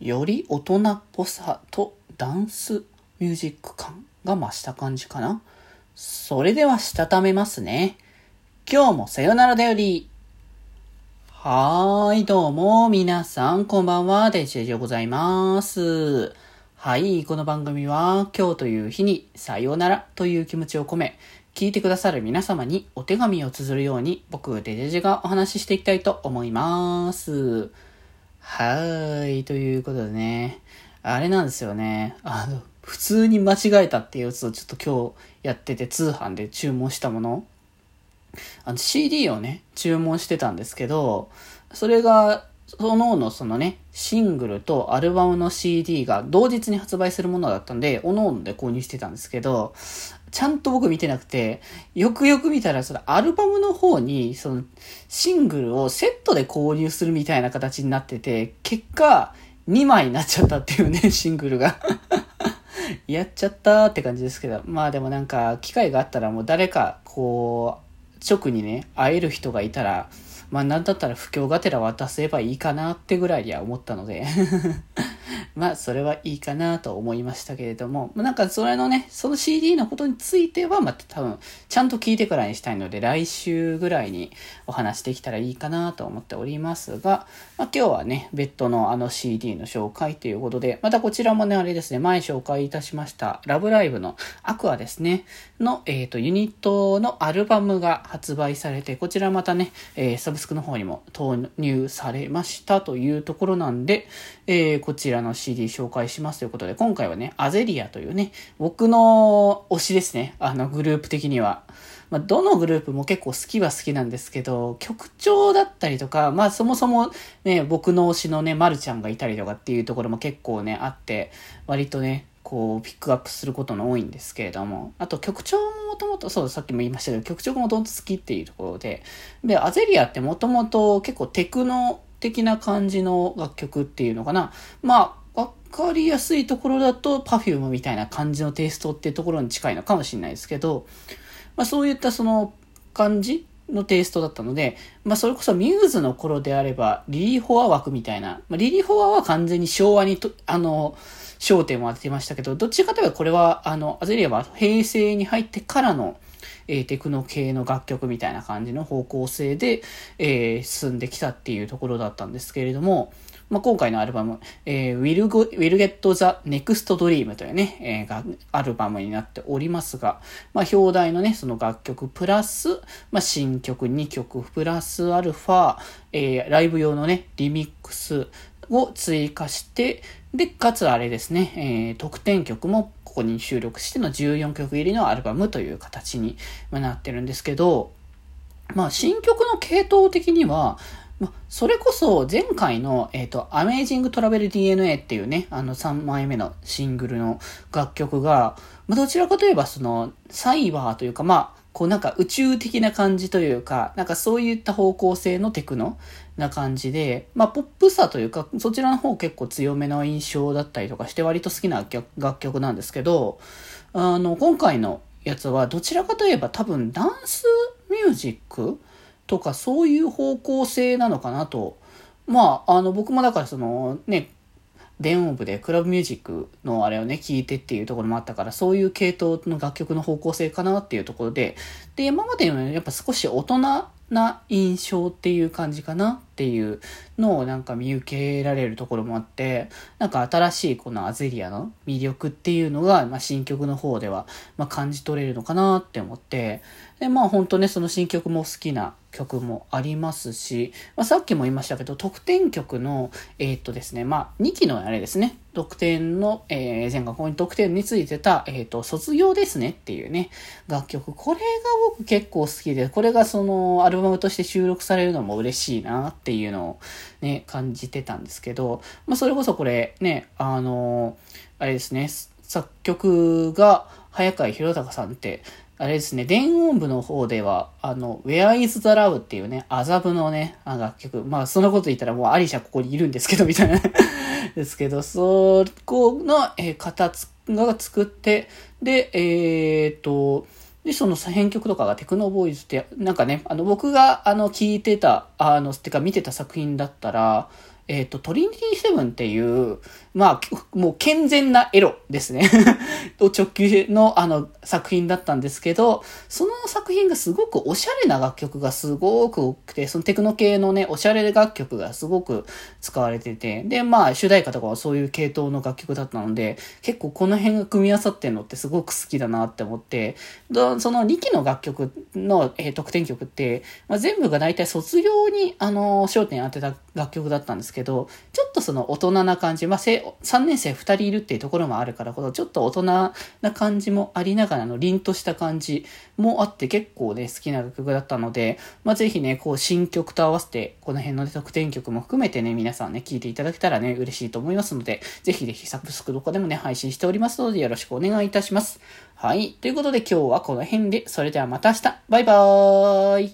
より大人っぽさとダンスミュージック感が増した感じかな。それではしたためますね。今日もさよならだより。はーい、どうも、皆さん、こんばんは、デジェジでございます。はい、この番組は、今日という日に、さよならという気持ちを込め、聞いてくださる皆様にお手紙を綴るように、僕、デジェジがお話ししていきたいと思います。はーい、ということでね、あれなんですよね。あの、普通に間違えたっていうやつをちょっと今日やってて通販で注文したもの。あの CD をね、注文してたんですけど、それが、そののそのね、シングルとアルバムの CD が同日に発売するものだったんで、おのおので購入してたんですけど、ちゃんと僕見てなくて、よくよく見たら、そのアルバムの方に、その、シングルをセットで購入するみたいな形になってて、結果、2枚になっちゃったっていうね、シングルが。やっちゃったって感じですけど、まあでもなんか、機会があったらもう誰か、こう、直にね、会える人がいたら、まあなんだったら不況がてら渡せばいいかなってぐらいには思ったので。まあ、それはいいかなと思いましたけれども、なんかそれのね、その CD のことについては、また多分、ちゃんと聞いてからにしたいので、来週ぐらいにお話できたらいいかなと思っておりますが、まあ、今日はね、別途のあの CD の紹介ということで、またこちらもね、あれですね、前紹介いたしました、ラブライブのアクアですね、の、えっ、ー、と、ユニットのアルバムが発売されて、こちらまたね、えー、サブスクの方にも投入されましたというところなんで、えー、こちらのの CD 紹介しますということで、今回はね、アゼリアというね、僕の推しですね。あの、グループ的には。まあ、どのグループも結構好きは好きなんですけど、曲調だったりとか、まあそもそもね、僕の推しのね、まるちゃんがいたりとかっていうところも結構ね、あって、割とね、こう、ピックアップすることの多いんですけれども、あと曲調ももともと、そう、さっきも言いましたけど、曲調がもともと好きっていうところで、で、アゼリアってもともと結構テクノ的な感じの楽曲っていうのかな。まあ、かりやすいところだと Perfume みたいな感じのテイストっていうところに近いのかもしれないですけど、まあそういったその感じのテイストだったので、まあそれこそミューズの頃であれば、リリー・フォア枠みたいな、まあ、リリー・フォアは完全に昭和にと、あの、焦点を当ててましたけど、どっちかといえばこれは、あの、アゼリアは平成に入ってからの、えー、テクノ系の楽曲みたいな感じの方向性で、えー、進んできたっていうところだったんですけれども、まあ、今回のアルバム、えー、Will, Go, Will Get the Next Dream というね、えー、アルバムになっておりますが、まあ、表題のね、その楽曲プラス、まあ、新曲2曲プラスアルファ、えー、ライブ用のね、リミックスを追加して、で、かつあれですね、えー、特典曲もここに収録しての14曲入りのアルバムという形になってるんですけど、まあ、新曲の系統的には、ま、それこそ前回の、えっ、ー、と、アメージングトラベル DNA っていうね、あの3枚目のシングルの楽曲が、ま、どちらかといえばその、サイバーというか、まあ、こうなんか宇宙的な感じというか、なんかそういった方向性のテクノな感じで、まあポップさというか、そちらの方結構強めの印象だったりとかして割と好きな楽曲なんですけど、あの、今回のやつはどちらかといえば多分ダンスミュージックとかそういう方向性なのかなと。まあ、あの、僕もだからそのね、電音部でクラブミュージックのあれをね、聞いてっていうところもあったから、そういう系統の楽曲の方向性かなっていうところで、で、今までよりやっぱ少し大人な印象っていう感じかなっていうのをなんか見受けられるところもあって、なんか新しいこのアゼリアの魅力っていうのが、まあ、新曲の方では、まあ、感じ取れるのかなって思って、で、まあ本当ね、その新曲も好きな曲もありますし、まあ、さっきも言いましたけど、特典曲の、えー、っとですね、まあ2期のあれですね、特典の、えー、前回ここに特典についてた、えー、っと、卒業ですねっていうね、楽曲。これが僕結構好きで、これがそのアルバムとして収録されるのも嬉しいなってていうのをね、感じてたんですけど、まあそれこそこれね、あのあれですね、作曲が早川博隆さんって、あれですね、電音部の方では、あの、Where is the Love っていうね、麻布のね、あ楽曲。まあ、そんなこと言ったらもうアリシャここにいるんですけど、みたいな ですけど、そこの、えー、方が作って、で、えー、っと、で、その編曲とかがテクノボーイズって、なんかね、あの、僕が、あの、聞いてた、あの、てか見てた作品だったら、えっ、と、トリニティセブンっていう、まあ、もう健全なエロですね。を直球のあの作品だったんですけど、その作品がすごくおしゃれな楽曲がすごく多くて、そのテクノ系のね、おしゃれ楽曲がすごく使われてて、で、まあ、主題歌とかはそういう系統の楽曲だったので、結構この辺が組み合わさってんのってすごく好きだなって思って、その2期の楽曲の、えー得点曲って、まあ、全部が大体卒業に、あの焦点当てた楽曲だったんですけど、ちょっとその大人な感じ、まあ、せ3年生2人いるっていうところもあるからこそ、ちょっと大人な感じもありながらの凛とした感じもあって結構ね、好きな楽曲だったので、まあ、ぜひね、こう新曲と合わせて、この辺の、ね、得点曲も含めてね、皆さんね、聴いていただけたらね、嬉しいと思いますので、ぜひぜひサブスクどこでもね、配信しておりますので、よろしくお願いいたします。はい。ということで今日はこの辺で、それではまた明日。バイバーイ。